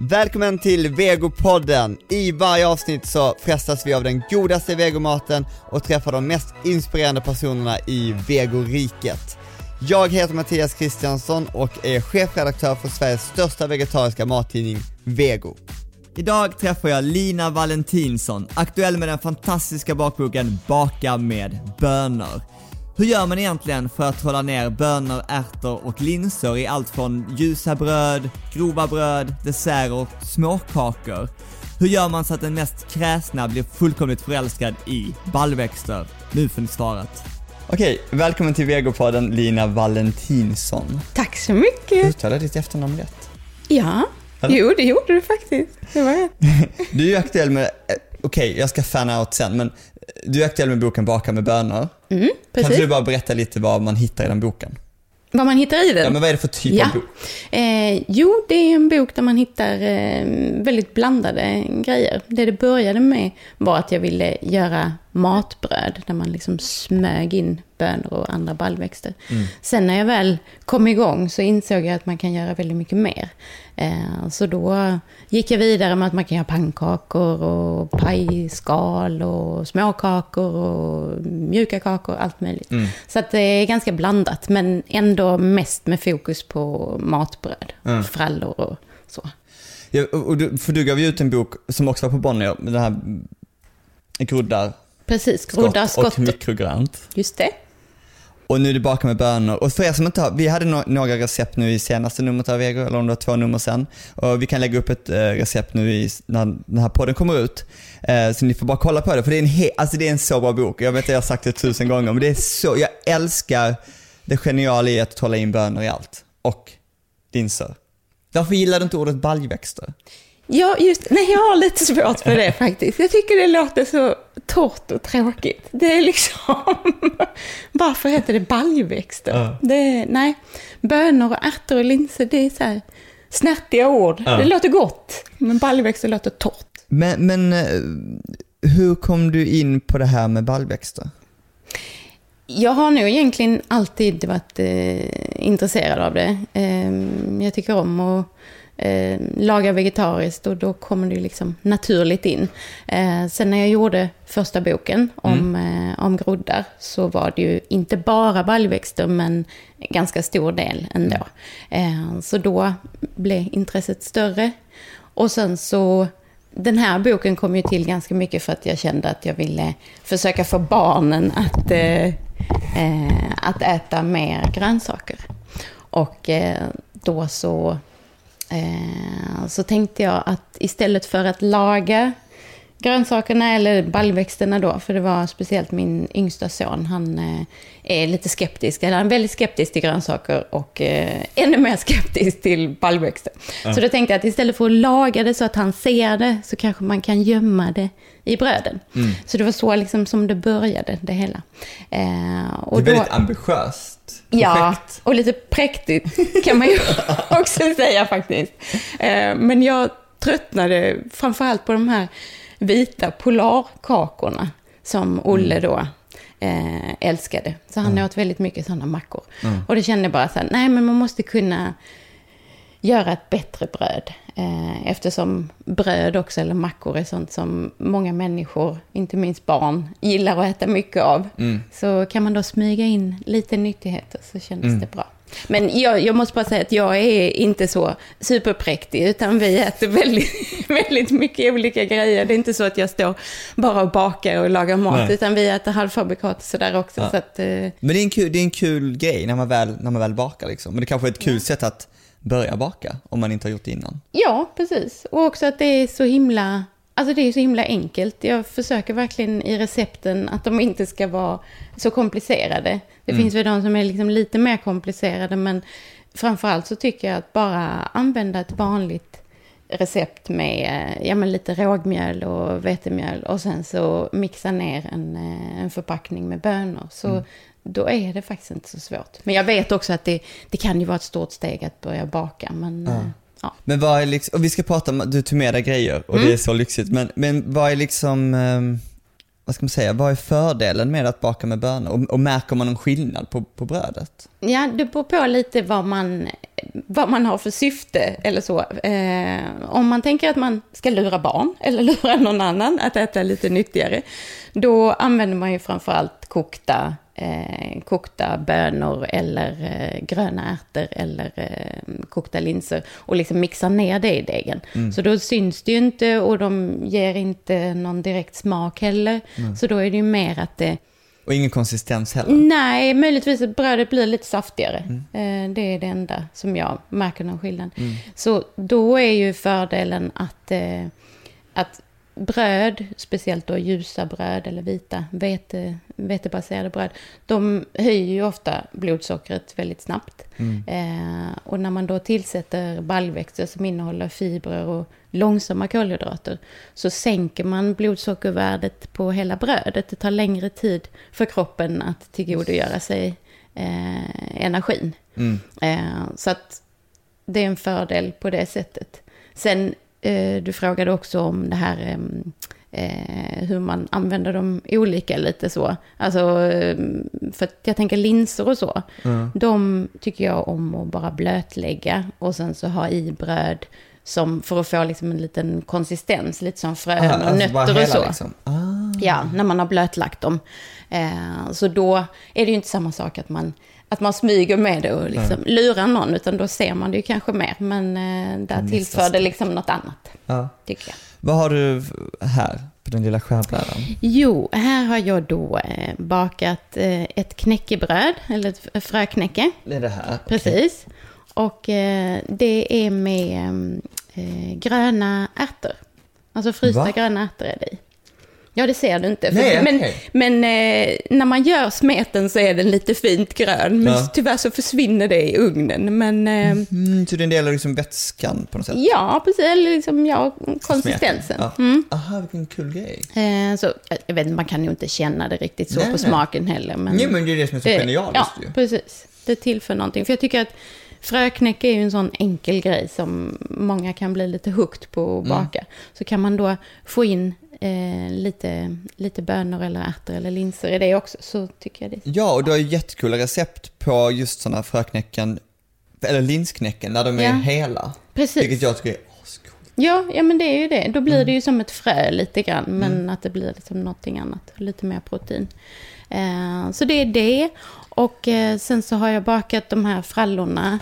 Välkommen till Vegopodden! I varje avsnitt så frestas vi av den godaste vegomaten och träffar de mest inspirerande personerna i vegoriket. Jag heter Mattias Kristiansson och är chefredaktör för Sveriges största vegetariska mattidning Vego. Idag träffar jag Lina Valentinsson, aktuell med den fantastiska bakboken Baka med bönor. Hur gör man egentligen för att hålla ner bönor, ärtor och linser i allt från ljusa bröd, grova bröd, desserter och småkakor? Hur gör man så att den mest kräsna blir fullkomligt förälskad i baljväxter? Nu får ni svaret. Okej, välkommen till Vegopodden Lina Valentinsson. Tack så mycket. Uttalar ditt efternamn rätt? Ja, Eller? jo det gjorde du faktiskt. Det var rätt. Du är ju aktuell med, eh, okej jag ska fan out sen, men du är aktuell med boken Baka med bönor. Mm, Kan precis. du bara berätta lite vad man hittar i den boken? Vad man hittar i den? Ja, men vad är det för typ Ja. av bok? Eh, jo, det är en bok där man hittar eh, väldigt blandade grejer. Det det började med var att jag ville göra matbröd, där man liksom smög in bönor och andra baljväxter. Sen när jag väl kom igång så insåg jag att man kan göra väldigt mycket mer. Eh, så då gick jag vidare med att man kan göra pannkakor och pajskal och småkakor och mjuka kakor, allt möjligt. Så att det är ganska blandat, men ändå mest med fokus på matbröd, frallor och så. Ja, och och du, för du gav ju ut en bok som också var på Bonnier, med den här groddar, Precis, skott groddar, och skott. mikrogrant. Just det. Och nu är det baka med bönor. Och för er som inte har, vi hade no några recept nu i senaste numret av Vego, eller om det var två nummer sen. Och vi kan lägga upp ett eh, recept nu i, när den här podden kommer ut. Eh, så ni får bara kolla på det, för det är en, alltså det är en så bra bok. Jag vet att jag har sagt det tusen gånger, men det är så, jag älskar det geniala i att hålla in bönor i allt. Och linser. Varför gillar du inte ordet baljväxter? Ja, just Nej, jag har lite svårt för det faktiskt. Jag tycker det låter så torrt och tråkigt. Det är liksom... Varför heter det baljväxter? Ja. Det, nej, bönor och ärtor och linser, det är så här snärtiga ord. Ja. Det låter gott, men baljväxter låter torrt. Men, men eh, hur kom du in på det här med baljväxter? Jag har nog egentligen alltid varit eh, intresserad av det. Eh, jag tycker om att eh, laga vegetariskt och då kommer det liksom naturligt in. Eh, sen när jag gjorde första boken om, eh, om groddar så var det ju inte bara baljväxter men ganska stor del ändå. Eh, så då blev intresset större. Och sen så den här boken kom ju till ganska mycket för att jag kände att jag ville försöka få barnen att, eh, eh, att äta mer grönsaker. Och eh, då så, så tänkte jag att istället för att laga grönsakerna eller baljväxterna då, för det var speciellt min yngsta son, han eh, är lite skeptisk, eller han är väldigt skeptisk till grönsaker och eh, ännu mer skeptisk till baljväxter. Så då tänkte jag att istället för att laga det så att han ser det, så kanske man kan gömma det i bröden. Så det var så liksom som det började, det hela. Eh, och det är då- väldigt ambitiöst Ja, och lite präktigt kan man ju också säga faktiskt. Eh, Men jag tröttnade framförallt på de här vita polarkakorna som Olle då eh, älskade. Så han åt väldigt mycket sådana mackor. Och det kände jag bara så här, nej men man måste kunna göra ett bättre bröd. Eh, eftersom bröd också, eller mackor, är sånt som många människor, inte minst barn, gillar att äta mycket av. Så kan man då smyga in lite nyttigheter så kändes det bra. Men jag, jag måste bara säga att jag är inte så superpräktig, utan vi äter väldigt, väldigt mycket olika grejer. Det är inte så att jag står bara och bakar och lagar mat, Nej. utan vi äter halvfabrikat och sådär också. Ja. Så att, eh, Men det är en kul, det är en kul grej när man väl, när man väl bakar liksom. Men det kanske är ett kul sätt att börja baka om man inte har gjort det innan. Ja, precis. Och också att det är så himla... Alltså det är så himla enkelt. Jag försöker verkligen i recepten att de inte ska vara så komplicerade. Det finns väl de som är liksom lite mer komplicerade, men framförallt så tycker jag att bara använda ett vanligt recept med eh, ja, men lite rågmjöl och vetemjöl och sen så mixa ner en, eh, en förpackning med bönor. Så då är det faktiskt inte så svårt. Men jag vet också att det, det kan ju vara ett stort steg att börja baka. Men, eh, ja. Men vad är liksom, och vi ska prata om, du tog med dig grejer och Mm. det är så lyxigt, men, men vad är liksom, ehm, vad ska man säga, vad är fördelen med att baka med bönor? Och, och märker man någon skillnad på, på brödet? Ja, det beror på lite vad man, vad man har för syfte eller så. Eh, om man tänker att man ska lura barn eller lura någon annan att äta lite nyttigare, då använder man ju framförallt kokta eh, kokta bönor eller eh, gröna ärtor eller eh, kokta linser och liksom mixar ner det i degen. Mm. Så då syns det ju inte och de ger inte någon direkt smak heller. Mm. Så då är det ju mer att det... Och ingen konsistens heller? Nej, möjligtvis att brödet blir lite saftigare. Mm. Eh, det är det enda som jag märker någon skillnad. Mm. Så då är ju fördelen att, eh, att bröd, speciellt då ljusa bröd eller vita vete, vetebaserade bröd, de höjer ju ofta blodsockret väldigt snabbt. Mm. Eh, och när man då tillsätter baljväxter som innehåller fibrer och långsamma kolhydrater så sänker man blodsockervärdet på hela brödet. Det tar längre tid för kroppen att tillgodogöra sig eh, energin. Mm. Eh, så att det är en fördel på det sättet. Sen du frågade också om det här eh, hur man använder dem olika lite så. Alltså, för att jag tänker linser och så. Mm. De tycker jag om att bara blötlägga och sen så ha i bröd som för att få liksom en liten konsistens, lite som frön och alltså nötter och så. Liksom. Ah. Ja, när man har blötlagt dem. Eh, så då är det ju inte samma sak att man att man smyger med det och liksom ja. lurar någon, utan då ser man det ju kanske mer. Men eh, där tillför det liksom något annat, ja. tycker jag. Vad har du här på den lilla skärbrädan? Jo, här har jag då eh, bakat eh, ett knäckebröd, eller ett fröknäcke. Det är det här? Precis. Okay. Och eh, det är med eh, gröna ärtor. Alltså frysta Va? gröna ärtor är det i. Ja, det ser du inte. Nej, men okay. men eh, när man gör smeten så är den lite fint grön. Men ja. tyvärr så försvinner det i ugnen. Men, eh, mm, så det är en del av liksom vätskan på något sätt? Ja, precis. Eller liksom, ja, konsistensen. Ja. Mm. Aha, vilken kul grej. Eh, så, jag vet man kan ju inte känna det riktigt så nej, på nej. smaken heller. Men, nej, men det är det som är så genialiskt Ja, ju. precis. Det tillför någonting. För jag tycker att Fröknäcke är ju en sån enkel grej som många kan bli lite hooked på att mm. baka. Mm. Så kan man då få in eh, lite, lite bönor eller ärtor eller linser i det också, så tycker jag det. Ja, och du har ju jättekula recept på just sådana fröknäcken, eller linsknäcken, när de är ja. hela. Precis. Vilket jag tycker är ascoolt. Ja, ja, men det är ju det. Då blir mm. det ju som ett frö lite grann, men mm. att det blir liksom någonting annat, lite mer protein. Eh, så det är det. Och eh, sen så har jag bakat de här frallorna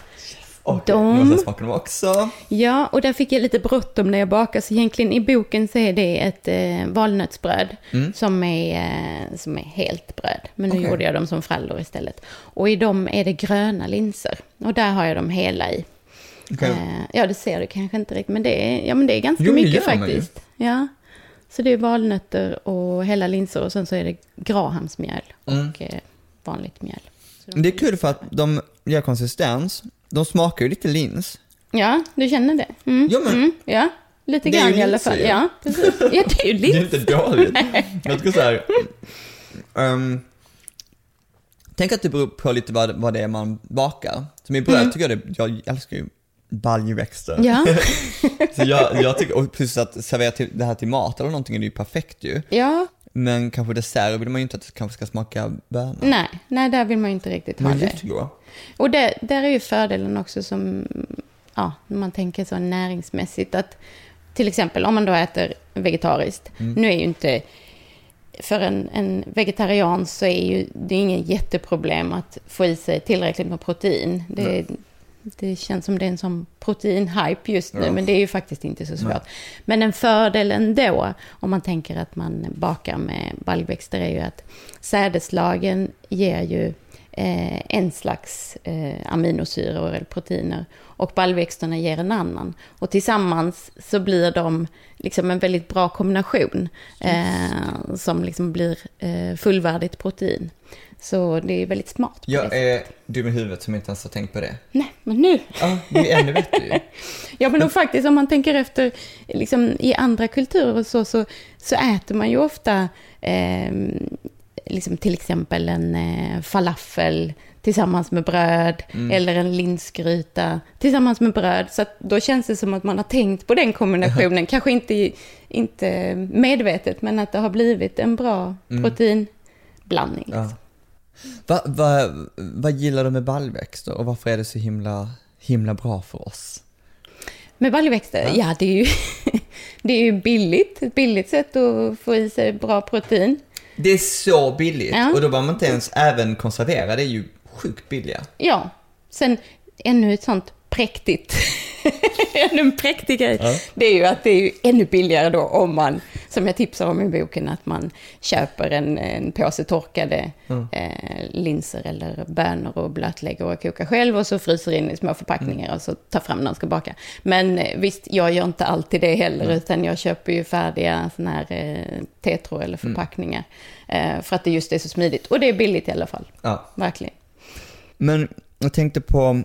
och de... måste smaka dem också. Ja, och där fick jag lite bråttom när jag bakade. Så egentligen i boken så är det ett eh, valnötsbröd mm. som, är, eh, som är helt bröd. Men nu okay. gjorde jag dem som frallor istället. Och i dem är det gröna linser. Och där har jag dem hela i. Okay. Eh, ja, det ser du kanske inte riktigt, men det är, ja, men det är ganska jo, mycket faktiskt. Ja. Så det är valnötter och hela linser och sen så är det grahamsmjöl och mm. eh, vanligt mjöl. De det är kul för att de ger konsistens de smakar ju lite lins. Ja, du känner det? Mm. Ja, men... Mm, ja, lite grann i alla fall. Ja, precis. Ja, det är ju lins. det är inte dåligt. Jag ska säga um, Tänk att det beror på lite vad, vad det är man bakar. Som i bröd mm. tycker jag det, jag älskar ju baljväxter. Ja. så jag, jag tycker, och plus att servera till, det här till mat eller någonting är ju perfekt ju. Ja. Men kanske dessert vill man ju inte att det kanske ska smaka bönor. Nej, nej där vill man ju inte riktigt ha det. Jättegoda. Och det, där är ju fördelen också som, ja, man tänker så näringsmässigt att till exempel om man då äter vegetariskt. Mm. Nu är ju inte, för en, en, vegetarian så är ju det är ingen jätteproblem att få i sig tillräckligt med protein. Det, det känns som det är en sån proteinhype just nu, ja. men det är ju faktiskt inte så svårt. Nej. Men en fördel ändå, om man tänker att man bakar med baljväxter, är ju att sädeslagen ger ju eh, en slags eh, aminosyror eller proteiner och baljväxterna ger en annan. Och tillsammans så blir de liksom en väldigt bra kombination eh, som liksom blir eh, fullvärdigt protein. Så det är väldigt smart. Jag är dum i huvudet som inte ens har tänkt på det. Nej, men nu. Ja, det är ännu bättre ja, men, men faktiskt om man tänker efter, liksom, i andra kulturer och så, så, så äter man ju ofta eh, liksom till exempel en eh, falafel tillsammans med bröd. Eller en linsgryta tillsammans med bröd. Så då känns det som att man har tänkt på den kombinationen. Kanske inte, inte medvetet, men att det har blivit en bra proteinblandning. Ja. Liksom. Va, va, vad gillar du med baljväxter och varför är det så himla, himla bra för oss? Med baljväxter? Ja, det, är ju, det är ju billigt. Ett billigt sätt att få i sig bra protein. Det är så billigt Ja. och då behöver man inte ens även konservera, det är ju sjukt billiga. Ja, sen ännu ett sånt präktigt, ännu en präktig grej, Ja. det är ju att det är ju ännu billigare då om man, som jag tipsar om i boken, att man köper en, en påse torkade eh, linser eller bönor och blötlägger och kokar själv och så fryser in i små förpackningar och så tar fram när man ska baka. Men eh, visst, jag gör inte alltid det heller, utan jag köper ju färdiga såna här eh, tetro eller förpackningar. Eh, för att det just är så smidigt. Och det är billigt i alla fall, Ja. verkligen. Men jag tänkte på,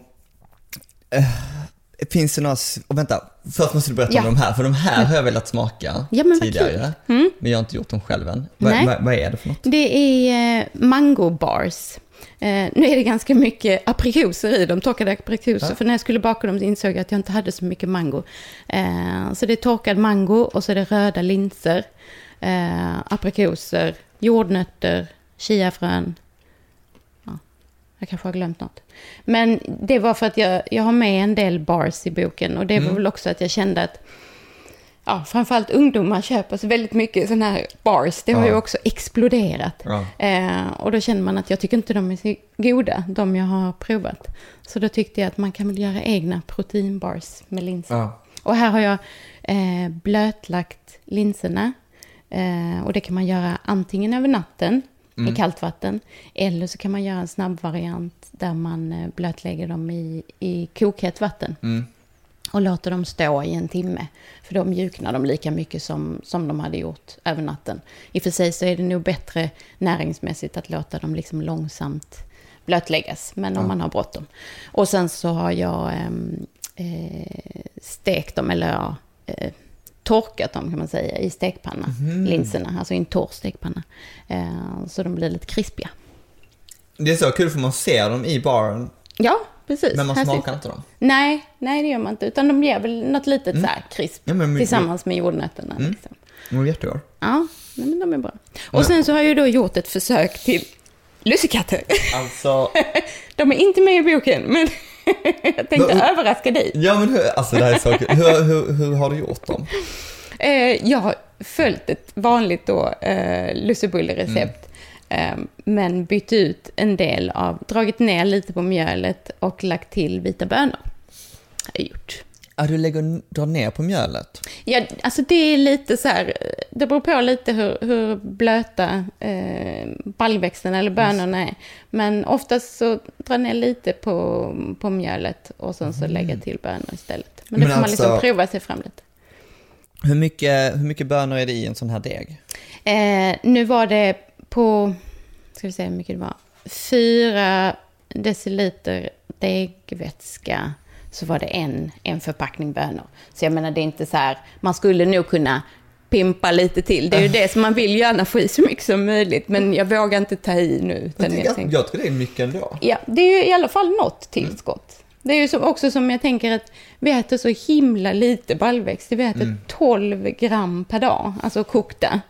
finns det några, och vänta, först måste du berätta Ja. om de här, för de här har jag velat smaka Ja, men vad tidigare. kul. Men jag har inte gjort dem själv än. Va, Nej. va, vad är det för något? Det är eh, mango bars. Eh, nu är det ganska mycket aprikoser i dem, torkade aprikoser. Ja. För när jag skulle baka dem så insåg jag att jag inte hade så mycket mango. Eh, så det är torkad mango och så är det röda linser, eh, aprikoser, jordnötter, chiafrön. Ja, jag kanske har glömt något. Men det var för att jag, jag har med en del bars i boken och det var väl också att jag kände att ja, framförallt ungdomar köper så väldigt mycket sådana här bars. Det har Ja. ju också exploderat. Ja. Eh, och då känner man att jag tycker inte de är så goda, de jag har provat. Så då tyckte jag att man kan väl göra egna proteinbars med linser. Ja. Och här har jag eh, blötlagt linserna. Eh, och det kan man göra antingen över natten i kallt vatten. Eller så kan man göra en snabb variant där man eh, blötlägger dem i, i kokhett vatten. Mm. Och låter dem stå i en timme. För då mjuknar de lika mycket som, som de hade gjort över natten. I och för sig så är det nog bättre näringsmässigt att låta dem liksom långsamt blötläggas. Men om man har bråttom. Och sen så har jag ehm, eh, stekt dem, eller ja, eh, torkat dem kan man säga, i stekpanna. Linserna, alltså i en torr stekpanna. Eh, så de blir lite krispiga. Det är så kul för man ser dem i baren, Ja, precis. men man Här smakar inte dem. Nej, nej det gör man inte. Utan de ger väl något litet så här krisp. Ja, men- tillsammans med jordnötterna. Liksom. De är jättegod. Ja, nej, men de är bra. Och sen så har jag ju då gjort ett försök till lussekatter. Alltså, De är inte med i boken, men jag tänkte Men- överraska dig. ja men hur, alltså det här är så kul. Hur, hur, hur har du gjort dem? Eh, jag har följt ett vanligt då, eh, lussebullerecept. Eh, men bytt ut en del av, dragit ner lite på mjölet och lagt till vita bönor. Har jag gjort. Ja, du lägger, drar ner på mjölet. Ja, alltså det är lite så här, det beror på lite hur, hur blöta eh, baljväxterna eller bönorna är. Men oftast så drar ner lite på, på mjölet och sen så lägger till bönor istället. Men Men får man liksom alltså- prova sig fram lite. Hur mycket, hur mycket bönor är det i en sån här deg? Eh, nu var det på, ska vi se hur mycket det var, fyra deciliter degvätska så var det en, en förpackning bönor. Så jag menar det är inte så här, man skulle nog kunna pimpa lite till. Det är ju det som man vill gärna få i så mycket som möjligt. Men jag vågar inte ta i nu. Jag, jag jag, tror det är mycket ändå. ja, det är ju i alla fall något tillskott. Det är ju som, också som jag tänker att vi äter så himla lite baljväxter. Vi äter 12 gram per dag, alltså kokta.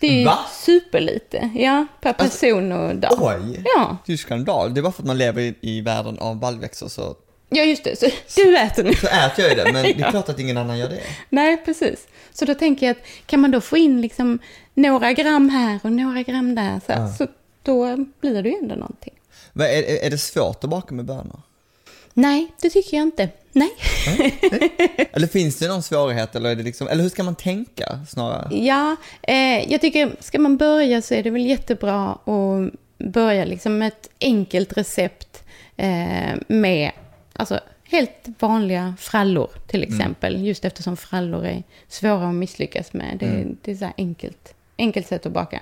Det är ju Va? superlite, ja, per person och dag. Oj! Ja, Det är ju skandal. Det är bara för att man lever i, i världen av baljväxter så, ja, just det. Så du äter nu. så äter jag ju det, men det är klart att ingen annan gör det. Nej, precis. Så då tänker jag att kan man då få in liksom några gram här och några gram där, så, här, så då blir det ju ändå någonting. Vad Är, är, det svårt att baka med bönor? Nej, det tycker jag inte. Nej. Eller finns det någon svårighet eller är det liksom, eller hur ska man tänka snarare? Ja, eh, jag tycker ska man börja så är det väl jättebra att börja liksom med ett enkelt recept eh, med alltså, helt vanliga frallor till exempel. Just eftersom frallor är svåra att misslyckas med. Det, det är så enkelt, enkelt sätt att baka.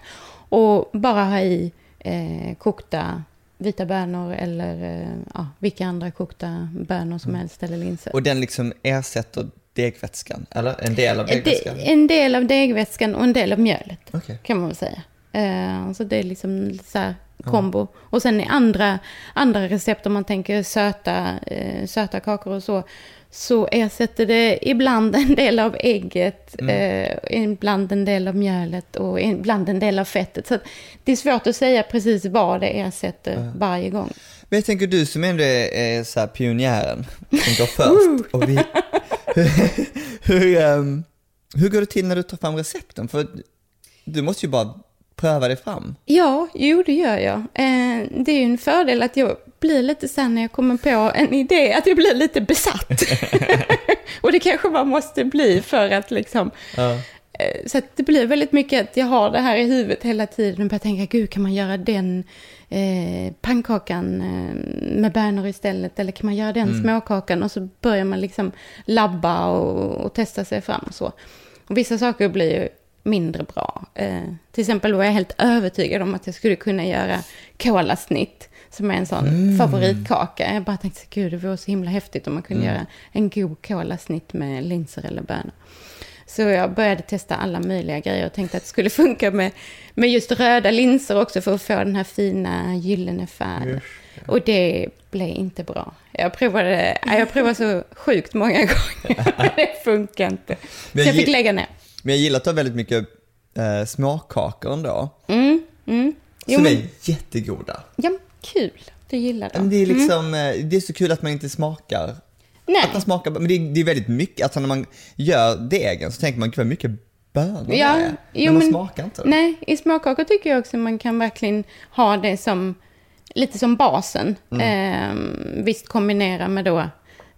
Och bara ha i eh, kokta vita bönor eller eh, ja, vilka andra kokta bönor som helst eller linser. Och den liksom ersätter degvätskan, eller en del av degvätskan? Det, en del av degvätskan och en del av mjölet. Okej. Kan man väl säga. Eh, så det är liksom så här kombo. Och sen i andra, andra recept, om man tänker söta, eh, söta kakor och så, så ersätter det ibland en del av ägget, eh, ibland en del av mjölet och ibland en del av fettet. Så det är svårt att säga precis vad det ersätter varje gång. Men jag tänker du som ändå är, är så här pionjären, som går först. Och vi, hur, hur, ehm, hur går det till när du tar fram recepten? För du måste ju bara pröva dig fram. Ja, jo det gör jag. Eh, det är ju en fördel att jag blir lite sen när jag kommer på en idé, att jag blir lite besatt. och det kanske man måste bli för att liksom... Ja. eh, Så att det blir väldigt mycket att jag har det här i huvudet hela tiden och börjar tänka, gud kan man göra den eh, pannkakan eh, med bönor istället? Eller kan man göra den småkakan? Och så börjar man liksom labba och, och testa sig fram och så. Och vissa saker blir ju mindre bra. Eh, till exempel var jag helt övertygad om att jag skulle kunna göra kolasnitt, som är en sån favoritkaka. Jag bara tänkte, gud det vore så himla häftigt om man kunde göra en god kolasnitt med linser eller bönor. Så jag började testa alla möjliga grejer och tänkte att det skulle funka med, med just röda linser också för att få den här fina gyllene färgen. Och det blev inte bra. Jag provade, ja, jag provade så sjukt många gånger, men det funkar inte. Så jag fick lägga ner. Men jag gillar att du har väldigt mycket eh, småkakor ändå. Mm, mm. Jo, som men, är jättegoda. ja, kul. Du gillar Men dem. det är liksom, eh, det är så kul att man inte smakar Nej. Att man smakar, men det är, det är väldigt mycket, alltså när man gör degen så tänker man, gud vad mycket bönor det Ja, är. jo, men man men- smakar inte det. Nej, i småkakor tycker jag också man kan verkligen ha det som lite som basen. Eh, visst kombinera med då,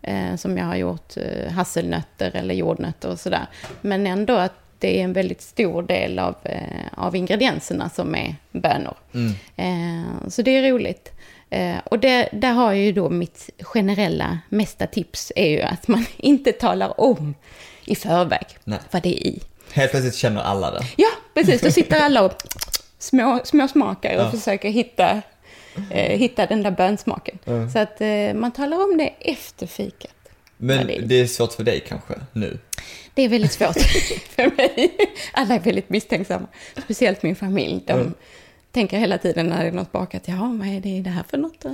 eh, som jag har gjort, eh, hasselnötter eller jordnötter och sådär. Men ändå att det är en väldigt stor del av, eh, av ingredienserna som är bönor. Eh, så det är roligt. Eh, och det, där har jag ju då mitt generella mesta tips är ju att man inte talar om i förväg Nej. vad det är i. Helt plötsligt känner alla det. Ja, precis. Då sitter alla och små, små smakar och försöker hitta, eh, hitta den där bönsmaken. Så att eh, man talar om det efter fikat. Men det är- det är svårt för dig kanske, nu. Det är väldigt svårt för mig. Alla är väldigt misstänksamma. Speciellt min familj. De tänker hela tiden när det är något bakat. Ja, vad är det, det här för något?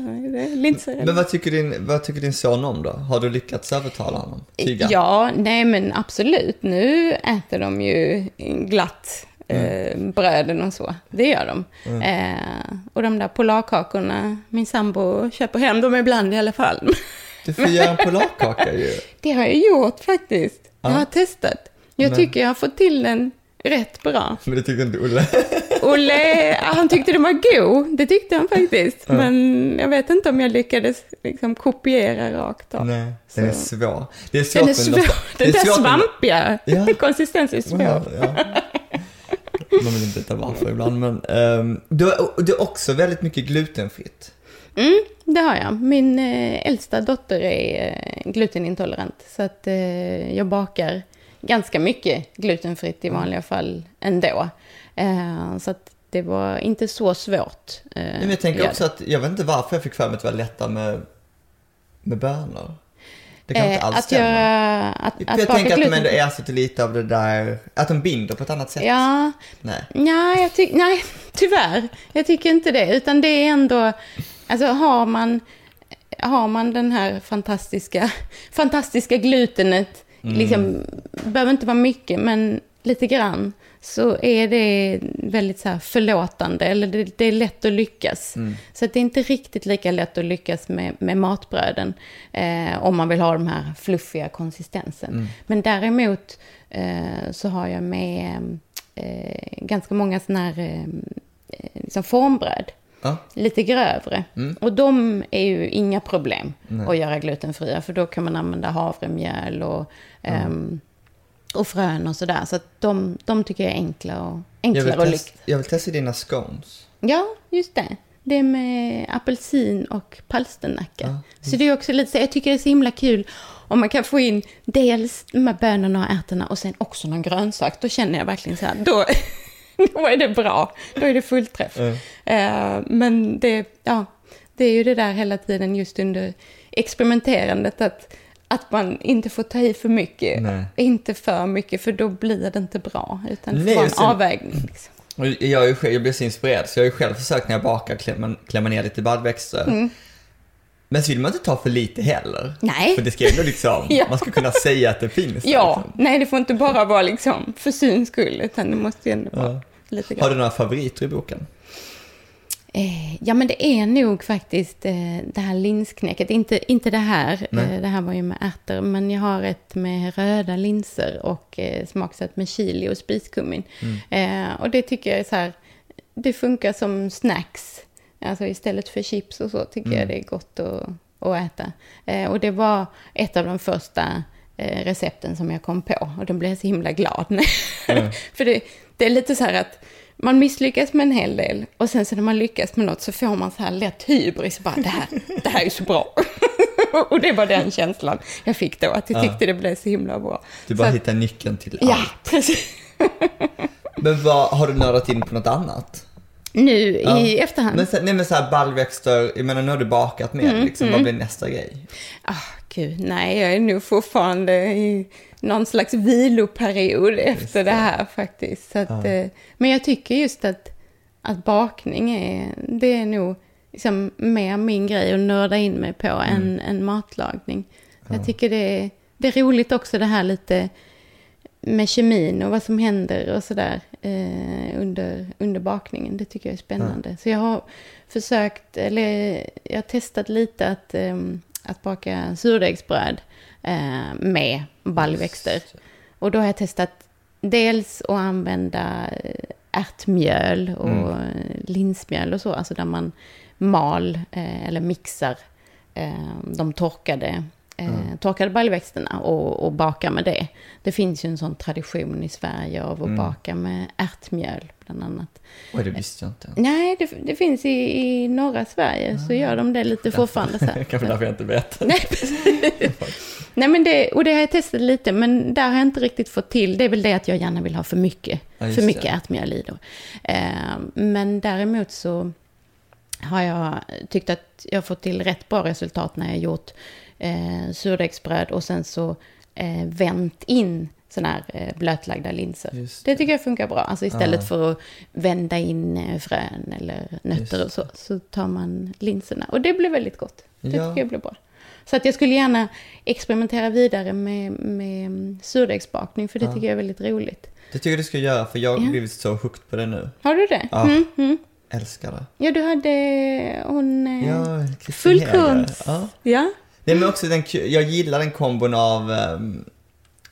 Linser? eller?" Men vad tycker, din, vad tycker din son om då? Har du lyckats övertala honom? Tyga? Ja, nej men absolut. Nu äter de ju glatt eh, bröden och så. Det gör de. Eh, och de där polarkakorna, min sambo köper hem dem ibland i alla fall. Du får göra en polarkaka ju. Det har jag gjort faktiskt. Jag Ja. har testat. Jag Men- tycker jag har fått till den rätt bra. Men det tycker inte Olle. Olle, han tyckte den var god. Det tyckte han faktiskt. Men jag vet inte om jag lyckades liksom kopiera rakt av. Nej, den är svår. Det är svårt Den är svår. det Den är där med- svampiga Ja. konsistensen är svår. Ja, ja. Man vill inte veta varför ibland, men um, du, har, du har också väldigt mycket glutenfritt. Mm, det har jag. Min eh, äldsta dotter är eh, glutenintolerant. Så att eh, jag bakar ganska mycket glutenfritt i vanliga fall ändå. Eh, så att det var inte så svårt. Eh, Men jag tänker också att, jag vet inte varför jag fick för mig att det var lättare med, med bönor. Det kan göra. inte Eh, alls att stämma. göra... Att, För att jag tänker att de ändå ersätter lite av det där, att de binder på ett annat sätt. Ja, Nej. nej, jag ty- nej, tyvärr. Jag tycker inte det. Utan det är ändå... Alltså har man, har man den här fantastiska, fantastiska glutenet, liksom, behöver inte vara mycket, men lite grann, så är det väldigt så här förlåtande, eller det, det är lätt att lyckas. Så att det är inte riktigt lika lätt att lyckas med, med matbröden, eh, om man vill ha den här fluffiga konsistensen. Men däremot eh, så har jag med eh, ganska många sådana här eh, eh, liksom formbröd Ja. lite grövre. Mm. Och de är ju inga problem att göra glutenfria, för då kan man använda havremjöl och, ehm, och frön och sådär. Så att de, de tycker jag är enkla och, Jag, enklare test, lyckas. jag vill testa dina scones. Ja, just det. Det är med apelsin och palsternacka. Ja, Så det är också lite så, jag tycker det är så himla kul om man kan få in dels de här bönorna och ärtorna och sen också någon grönsak. Då känner jag verkligen så här, då, då är det bra. Då är det fullträff. Mm. Eh, men det, ja, det är ju det där hela tiden just under experimenterandet att, att man inte får ta i för mycket. Nej. Inte för mycket, för då blir det inte bra. Utan det får en sen- avvägning. Liksom. Och jag, är ju jag blir så inspirerad, så jag har ju själv försökt när jag bakar klämma, klämma ner lite baljväxter. Mm. Men så vill man inte ta för lite heller. Nej. För det ska ändå liksom, Ja. man ska kunna säga att det finns. Ja, liksom. nej det får inte bara vara liksom för syns skull, utan det måste ju ändå vara Ja. lite Har grann. du några favoriter i boken? Eh, ja, men det är nog faktiskt eh, det här linsknäcket. Inte, inte det här, Nej. eh, det här var ju med ärtor, men jag har ett med röda linser och smaksatt med chili och spiskummin. Eh, och det tycker jag är så här, det funkar som snacks. Alltså istället för chips och så tycker jag det är gott att, att äta. Och det var ett av de första recepten som jag kom på och då blev jag så himla glad. för det, det är lite så här att man misslyckas med en hel del och sen så när man lyckas med något så får man så här lätt hybris. Bara, det, här, det här är så bra. och det var den känslan jag fick då, att jag tyckte det blev så himla bra. Du bara så att, hittar nyckeln till Ja, allt. precis. Men vad, har du nördat in på något annat? Nu Ja. i efterhand. Men, så- nej men såhär baljväxter, jag menar nu har du bakat mer Mm, liksom, vad blir nästa grej? Ah, gud, nej, jag är nog fortfarande i någon slags viloperiod efter det här faktiskt. Att, eh, men jag tycker just att, att bakning är, det är nog liksom mer min grej att nörda in mig på än, än matlagning. Jag tycker det är, det är roligt också det här lite med kemin och vad som händer och sådär eh, under, under bakningen. Det tycker jag är spännande. Så jag har försökt, eller jag har testat lite att, eh, att baka surdegsbröd eh, med baljväxter. Och då har jag testat dels att använda eh, ärtmjöl och Mm. linsmjöl och så, alltså där man mal eh, eller mixar eh, de torkade, eh, torkade baljväxterna och, och bakar med det. Det finns ju en sån tradition i Sverige av att baka med ärtmjöl bland annat. Oj, det visste jag inte. Nej, det, det finns i, i norra Sverige så gör de det lite fortfarande så här. Kanske därför jag inte vet. Nej, Nej men det, och det har jag testat lite, men där har jag inte riktigt fått till. Det är väl det att jag gärna vill ha för mycket, Ja, för mycket det. ärtmjöl i då. Eh, men däremot så har jag tyckt att jag har fått till rätt bra resultat när jag gjort eh, surdegsbröd och sen så eh, vänt in sådana här eh, blötlagda linser. Just Det tycker jag funkar bra. Alltså istället Ja. för att vända in eh, frön eller nötter och så, så tar man linserna. Och det blir väldigt gott. Det Ja. tycker jag blir bra. Så att jag skulle gärna experimentera vidare med, med mm, surdegsbakning, för det tycker jag är väldigt roligt. Det tycker jag du ska göra, för jag har Ja. blivit så hooked på det nu. Har du det? Ja. Mm, mm. Älskar det. Ja, du hade hon... eh, Ja. Ja. Ja. Nej, men också den, jag gillar den kombon av, ehm,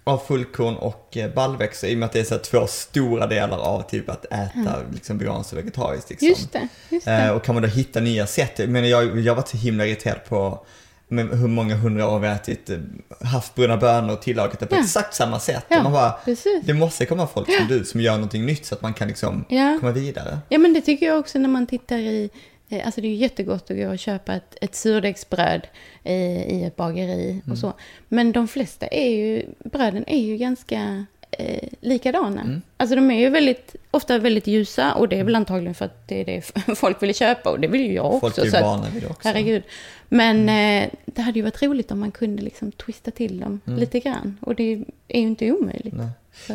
av fullkorn och eh, baljväxter i och med att det är så två stora delar av typ att äta liksom veganskt och vegetariskt. Liksom. Just det. Just det. Eh, och kan man då hitta nya sätt. Men jag, jag varit så himla irriterad på med hur många hundra år vi har ätit eh, havsbruna bönor och tillagat det på Ja. exakt samma sätt. Ja, man bara, precis. det måste komma folk som du som gör någonting nytt så att man kan liksom Ja. komma vidare. Ja, men det tycker jag också när man tittar i... eh, Alltså det är ju jättegott att gå och köpa ett, ett surdegsbröd i, i ett bageri Mm. och så. Men de flesta är ju, bröden är ju ganska eh, likadana. Mm. Alltså de är ju väldigt, ofta väldigt ljusa och det är väl antagligen för att det är det folk vill köpa och det vill ju jag också. Folk är ju vana vid det också. Herregud. Men eh, det hade ju varit roligt om man kunde liksom twista till dem lite grann. Och det är ju inte omöjligt. Mm.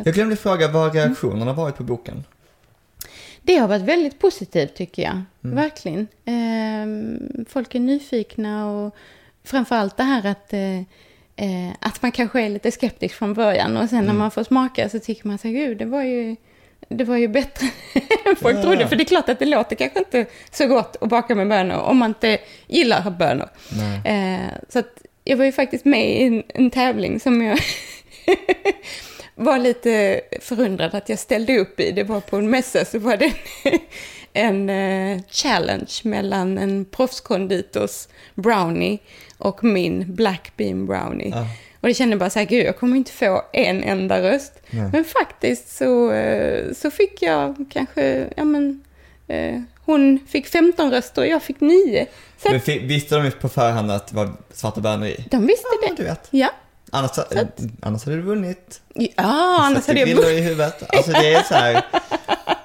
Jag glömde fråga vad Mm. reaktionerna varit på boken. Det har varit väldigt positivt tycker jag. Mm. Verkligen. Ehm, folk är nyfikna och framförallt det här att, eh, eh, att man kanske är lite skeptisk från början och sen Mm. när man får smaka så tycker man så gud, det var ju, det var ju bättre än folk Ja. trodde. För det är klart att det låter kanske inte så gott att baka med bönor om man inte gillar bönor. Nej. Eh, så att jag var ju faktiskt med i en, en tävling som jag var lite förundrad att jag ställde upp i. Det var på en mässa så var det en eh, challenge mellan en proffskonditors brownie och min black bean brownie. Ja. Och det kände bara så här, gud jag kommer inte få en enda röst. Nej. Men faktiskt så, eh, så fick jag kanske, ja men, eh, hon fick 15 röster och jag fick 9. Så Men att fi- visste de på förhand att det var svarta bönor i? de visste Ja, det. du vet. Ja. Annars, att- annars hade du vunnit. Ja, annars hade jag bilder i huvudet. Alltså det är så här.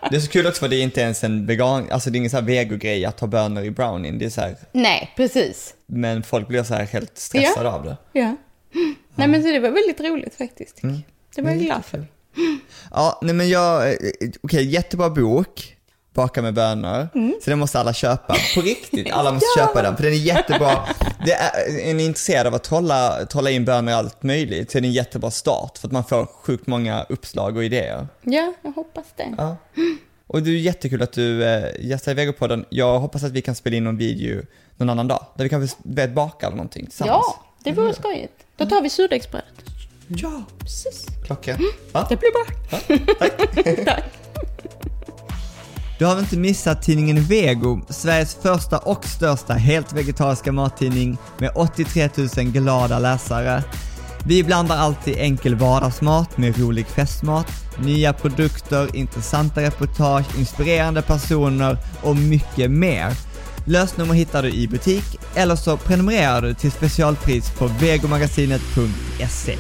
Det är så kul också för det är inte ens en vegan, alltså det är ingen så här vegogrej att ha bönor i brownien. Det är så här, Nej, precis. men folk blir så här helt stressade av det. Ja. Nej, men så det var väldigt roligt faktiskt. Mm. Det var jag glad för. Ja, nej men jag, eh, okej jättebra bok, Baka med bönor, så den måste alla köpa. På riktigt, alla måste köpa den, för den är jättebra. Det är, är ni intresserade av att trolla, trolla in bönor i allt möjligt, så är det en jättebra start, för att man får sjukt många uppslag och idéer. Ja, jag hoppas det. Ja. Och det är jättekul att du äh, gästar Vegopodden. Jag hoppas att vi kan spela in någon video någon annan dag, där vi kan vet, baka eller någonting tillsammans. Ja, det vore skojigt. Då tar vi surdegsbrödet. Ja, Precis. klockan. Ja. Det blir bra. Tack. Du har väl inte missat tidningen Vego, Sveriges första och största helt vegetariska mattidning med 83 000 glada läsare. Vi blandar alltid enkel vardagsmat med rolig festmat, nya produkter, intressanta reportage, inspirerande personer och mycket mer. Lösnummer hittar du i butik eller så prenumererar du till specialpris på vegomagasinet.se.